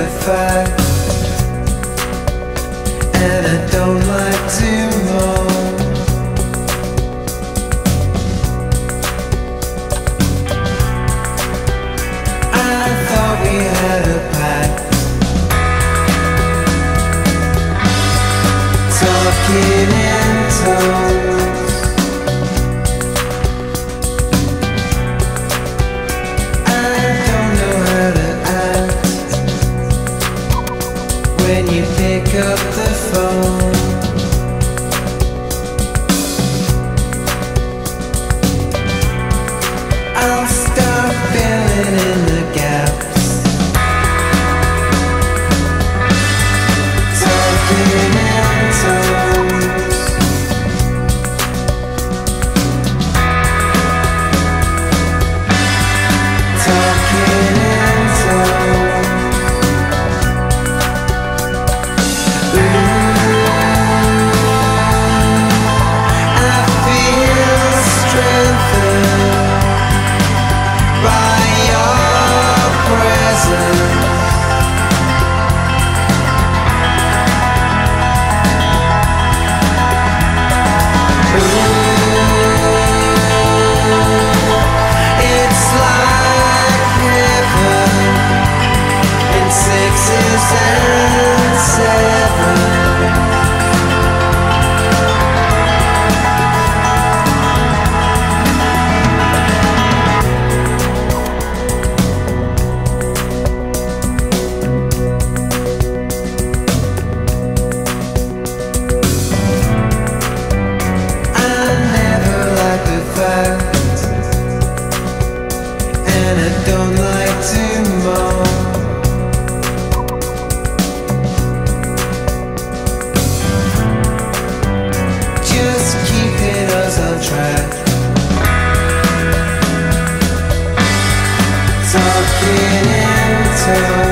the fact, and when you pick up the phone. walking into.